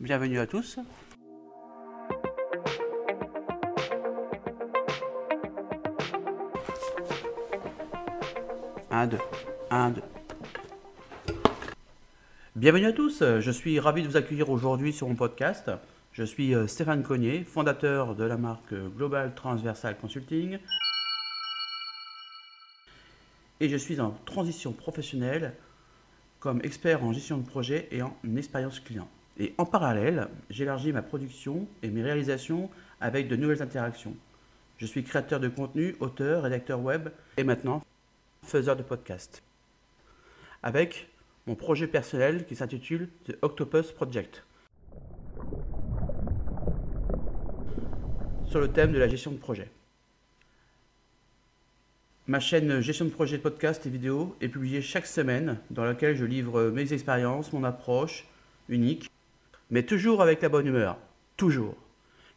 bienvenue à tous. Un, deux, un, deux. Bienvenue à tous, je suis ravi de vous accueillir aujourd'hui sur mon podcast. Je suis euh, Stéphane Cognier, fondateur de la marque Global Transversal Consulting. Et je suis en transition professionnelle comme expert en gestion de projet et en expérience client. Et en parallèle, j'élargis ma production et mes réalisations avec de nouvelles interactions. Je suis créateur de contenu, auteur, rédacteur web et maintenant faiseur de podcast. Avec mon projet personnel qui s'intitule The Octopus Project. Sur le thème de la gestion de projet. Ma chaîne Gestion de projet de podcast et vidéo est publiée chaque semaine dans laquelle je livre mes expériences, mon approche unique, mais toujours avec la bonne humeur. Toujours.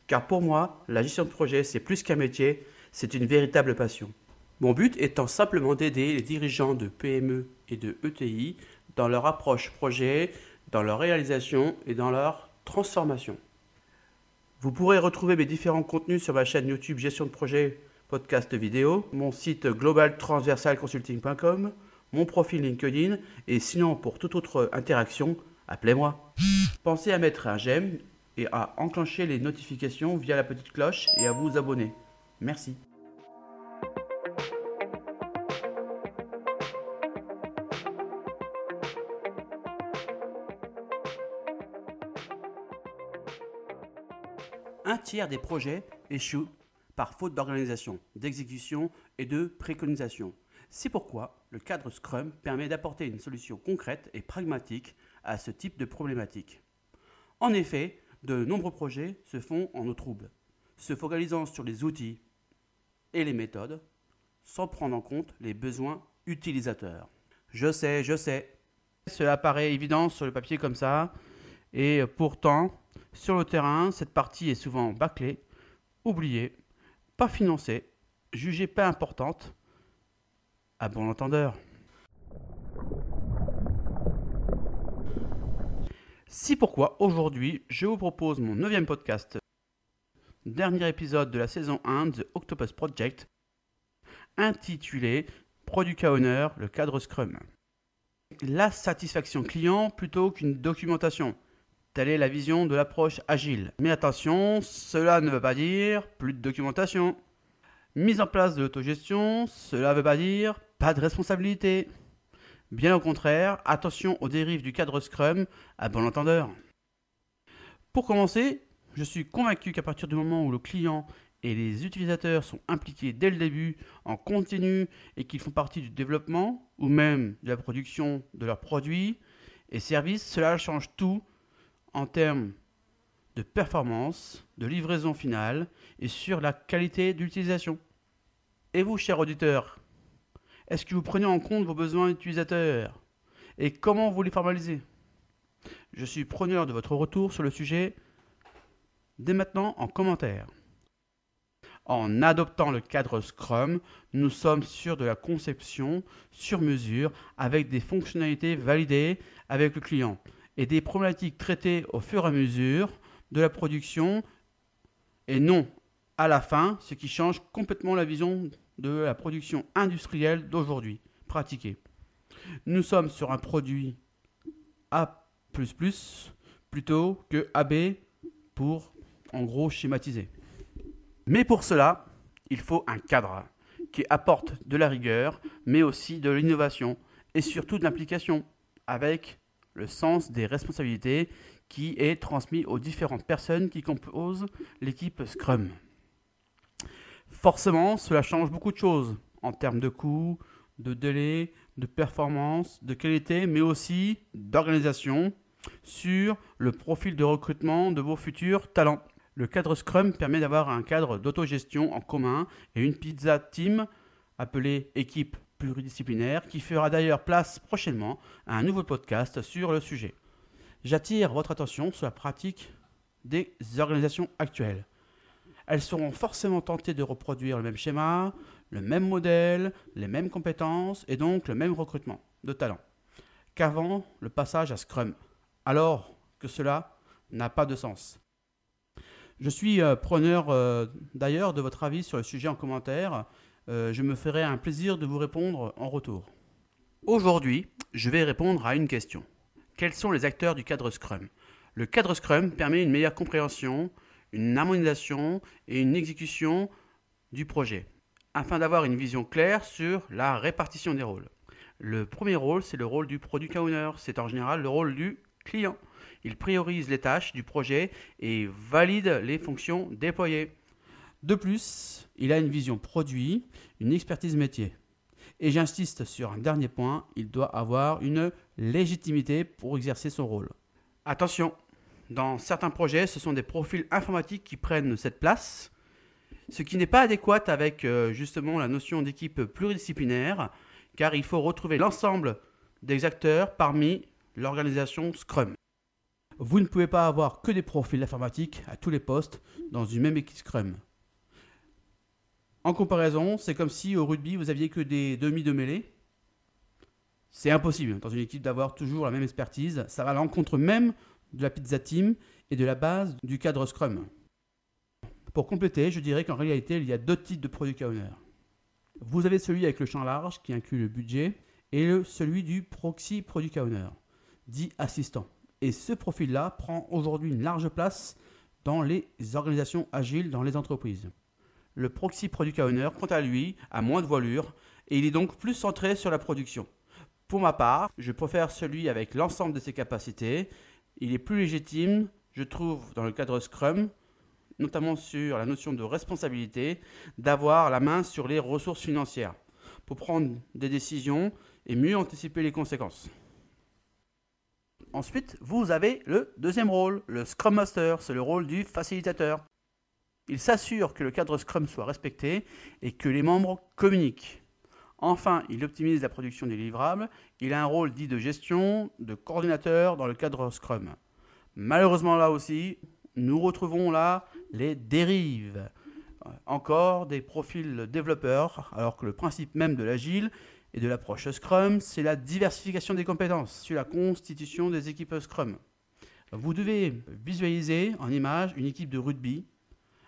Car pour moi, la gestion de projet, c'est plus qu'un métier, c'est une véritable passion. Mon but étant simplement d'aider les dirigeants de PME et de ETI dans leur approche projet, dans leur réalisation et dans leur transformation. Vous pourrez retrouver mes différents contenus sur ma chaîne YouTube Gestion de projet, podcast vidéo, mon site globaltransversalconsulting.com, mon profil LinkedIn et sinon pour toute autre interaction, appelez-moi. Pensez à mettre un j'aime et à enclencher les notifications via la petite cloche et à vous abonner. Merci. Un tiers des projets échouent par faute d'organisation, d'exécution et de préconisation. C'est pourquoi le cadre Scrum permet d'apporter une solution concrète et pragmatique à ce type de problématique. En effet, de nombreux projets se font en eau trouble, se focalisant sur les outils et les méthodes, sans prendre en compte les besoins utilisateurs. Je sais, je sais, cela paraît évident sur le papier comme ça, et pourtant, sur le terrain, cette partie est souvent bâclée, oubliée, pas financée, jugée pas importante, à bon entendeur. Si pourquoi aujourd'hui je vous propose mon neuvième podcast, dernier épisode de la saison 1 de Octopus Project, intitulé Product Owner, le cadre Scrum. La satisfaction client plutôt qu'une documentation. Telle est la vision de l'approche agile. Mais attention, cela ne veut pas dire plus de documentation. Mise en place de l'autogestion, cela ne veut pas dire pas de responsabilité. Bien au contraire, attention aux dérives du cadre Scrum à bon entendeur. Pour commencer, je suis convaincu qu'à partir du moment où le client et les utilisateurs sont impliqués dès le début, en continu, et qu'ils font partie du développement ou même de la production de leurs produits et services, cela change tout en termes de performance, de livraison finale et sur la qualité d'utilisation. Et vous, chers auditeurs, est-ce que vous prenez en compte vos besoins utilisateurs Et comment vous les formalisez? Je suis preneur de votre retour sur le sujet dès maintenant en commentaire. En adoptant le cadre Scrum, nous sommes sûrs de la conception sur mesure avec des fonctionnalités validées avec le client et des problématiques traitées au fur et à mesure de la production et non à la fin, ce qui change complètement la vision de la production industrielle d'aujourd'hui, pratiquée. Nous sommes sur un produit A plutôt que AB pour en gros schématiser. Mais pour cela, il faut un cadre qui apporte de la rigueur, mais aussi de l'innovation et surtout de l'implication avec le sens des responsabilités qui est transmis aux différentes personnes qui composent l'équipe Scrum. Forcément, cela change beaucoup de choses en termes de coûts, de délai, de performance, de qualité, mais aussi d'organisation sur le profil de recrutement de vos futurs talents. Le cadre Scrum permet d'avoir un cadre d'autogestion en commun et une pizza team appelée équipe pluridisciplinaire qui fera d'ailleurs place prochainement à un nouveau podcast sur le sujet. J'attire votre attention sur la pratique des organisations actuelles elles seront forcément tentées de reproduire le même schéma, le même modèle, les mêmes compétences et donc le même recrutement de talents qu'avant le passage à Scrum. Alors que cela n'a pas de sens. Je suis euh, preneur euh, d'ailleurs de votre avis sur le sujet en commentaire. Euh, je me ferai un plaisir de vous répondre en retour. Aujourd'hui, je vais répondre à une question. Quels sont les acteurs du cadre Scrum? Le cadre Scrum permet une meilleure compréhension, une harmonisation et une exécution du projet, afin d'avoir une vision claire sur la répartition des rôles. Le premier rôle, c'est le rôle du product owner. C'est en général le rôle du client. Il priorise les tâches du projet et valide les fonctions déployées. De plus, il a une vision produit, une expertise métier. Et j'insiste sur un dernier point, il doit avoir une légitimité pour exercer son rôle. Attention, dans certains projets, ce sont des profils informatiques qui prennent cette place, ce qui n'est pas adéquat avec euh, justement la notion d'équipe pluridisciplinaire, car il faut retrouver l'ensemble des acteurs parmi l'organisation Scrum. Vous ne pouvez pas avoir que des profils informatiques à tous les postes dans une même équipe Scrum. En comparaison, c'est comme si au rugby vous aviez que des demi de mêlée. C'est impossible dans une équipe d'avoir toujours la même expertise. Ça va à l'encontre même de la pizza team et de la base du cadre Scrum. Pour compléter, je dirais qu'en réalité, il y a deux types de product owner. Vous avez celui avec le champ large qui inclut le budget et celui du proxy product owner, dit assistant. Et ce profil-là prend aujourd'hui une large place dans les organisations agiles dans les entreprises. Le proxy product owner, quant à lui, a moins de voilure et il est donc plus centré sur la production. Pour ma part, je préfère celui avec l'ensemble de ses capacités. Il est plus légitime, je trouve, dans le cadre Scrum, notamment sur la notion de responsabilité, d'avoir la main sur les ressources financières pour prendre des décisions et mieux anticiper les conséquences. Ensuite, vous avez le deuxième rôle, le Scrum Master, c'est le rôle du facilitateur. Il s'assure que le cadre Scrum soit respecté et que les membres communiquent. Enfin, il optimise la production des livrables. Il a un rôle dit de gestion, de coordinateur dans le cadre Scrum. Malheureusement, là aussi, nous retrouvons là les dérives. Encore des profils développeurs, alors que le principe même de l'agile et de l'approche Scrum, c'est la diversification des compétences sur la constitution des équipes Scrum. Vous devez visualiser en image une équipe de rugby,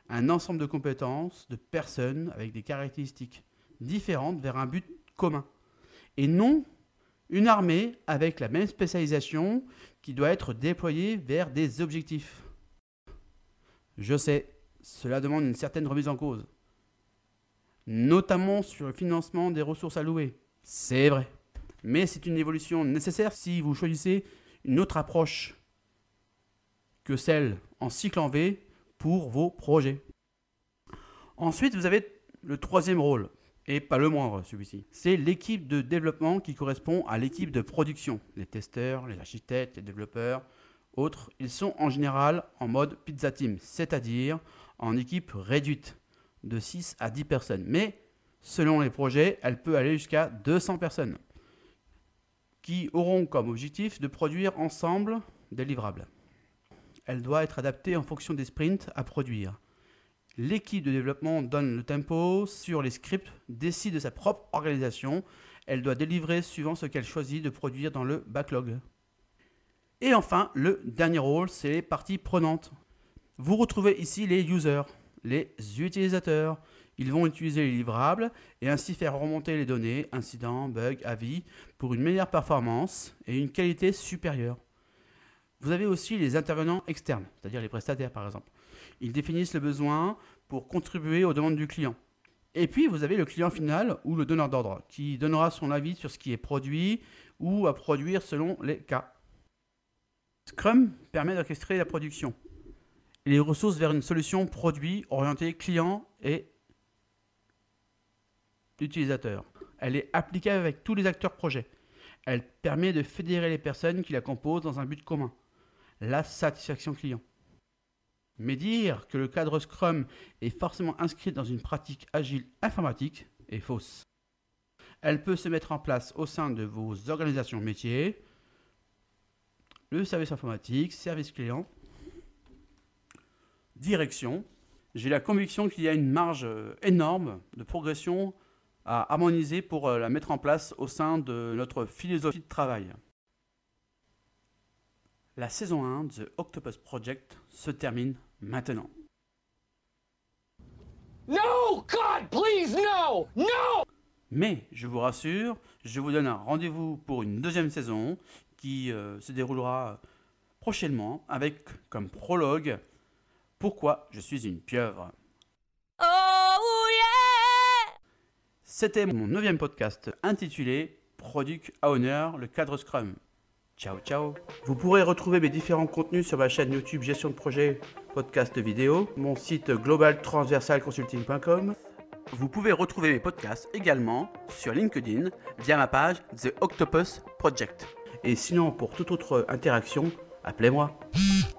un ensemble de compétences, de personnes avec des caractéristiques différentes vers un but commun. Et non une armée avec la même spécialisation qui doit être déployée vers des objectifs. Je sais, cela demande une certaine remise en cause, notamment sur le financement des ressources allouées. C'est vrai. Mais c'est une évolution nécessaire si vous choisissez une autre approche que celle en cycle en V pour vos projets. Ensuite, vous avez le troisième rôle, et pas le moindre celui-ci. C'est l'équipe de développement qui correspond à l'équipe de production. Les testeurs, les architectes, les développeurs, autres, ils sont en général en mode pizza team, c'est-à-dire en équipe réduite de 6 à 10 personnes. Mais Selon les projets, elle peut aller jusqu'à 200 personnes qui auront comme objectif de produire ensemble des livrables. Elle doit être adaptée en fonction des sprints à produire. L'équipe de développement donne le tempo sur les scripts, décide de sa propre organisation. Elle doit délivrer suivant ce qu'elle choisit de produire dans le backlog. Et enfin, le dernier rôle, c'est les parties prenantes. Vous retrouvez ici les users, les utilisateurs, ils vont utiliser les livrables et ainsi faire remonter les données, incidents, bugs, avis, pour une meilleure performance et une qualité supérieure. Vous avez aussi les intervenants externes, c'est-à-dire les prestataires par exemple. Ils définissent le besoin pour contribuer aux demandes du client. Et puis vous avez le client final ou le donneur d'ordre qui donnera son avis sur ce qui est produit ou à produire selon les cas. Scrum permet d'orchestrer la production et les ressources vers une solution produit orientée client et utilisateur. Elle est applicable avec tous les acteurs projet. Elle permet de fédérer les personnes qui la composent dans un but commun, la satisfaction client. Mais dire que le cadre Scrum est forcément inscrit dans une pratique agile informatique est fausse. Elle peut se mettre en place au sein de vos organisations métiers, le service informatique, service client, direction. J'ai la conviction qu'il y a une marge euh, énorme de progression à harmoniser pour euh, la mettre en place au sein de notre philosophie de travail. La saison 1 de The Octopus Project se termine maintenant. No! God, please, no! No! Mais je vous rassure, je vous donne un rendez-vous pour une deuxième saison qui euh, se déroulera prochainement avec comme prologue Pourquoi je suis une pieuvre. Oh yeah C'était mon neuvième podcast intitulé Product Owner, le cadre Scrum. Ciao ciao Vous pourrez retrouver mes différents contenus sur ma chaîne YouTube Gestion de projet, podcast vidéo, mon site globaltransversalconsulting.com. Vous pouvez retrouver mes podcasts également sur LinkedIn via ma page The Octopus Project. Et sinon, pour toute autre interaction, appelez-moi.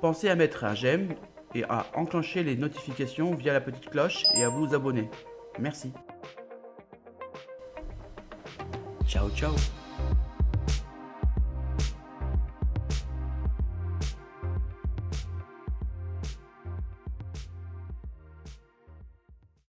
Pensez à mettre un j'aime et à enclencher les notifications via la petite cloche et à vous abonner. Merci. Ciao ciao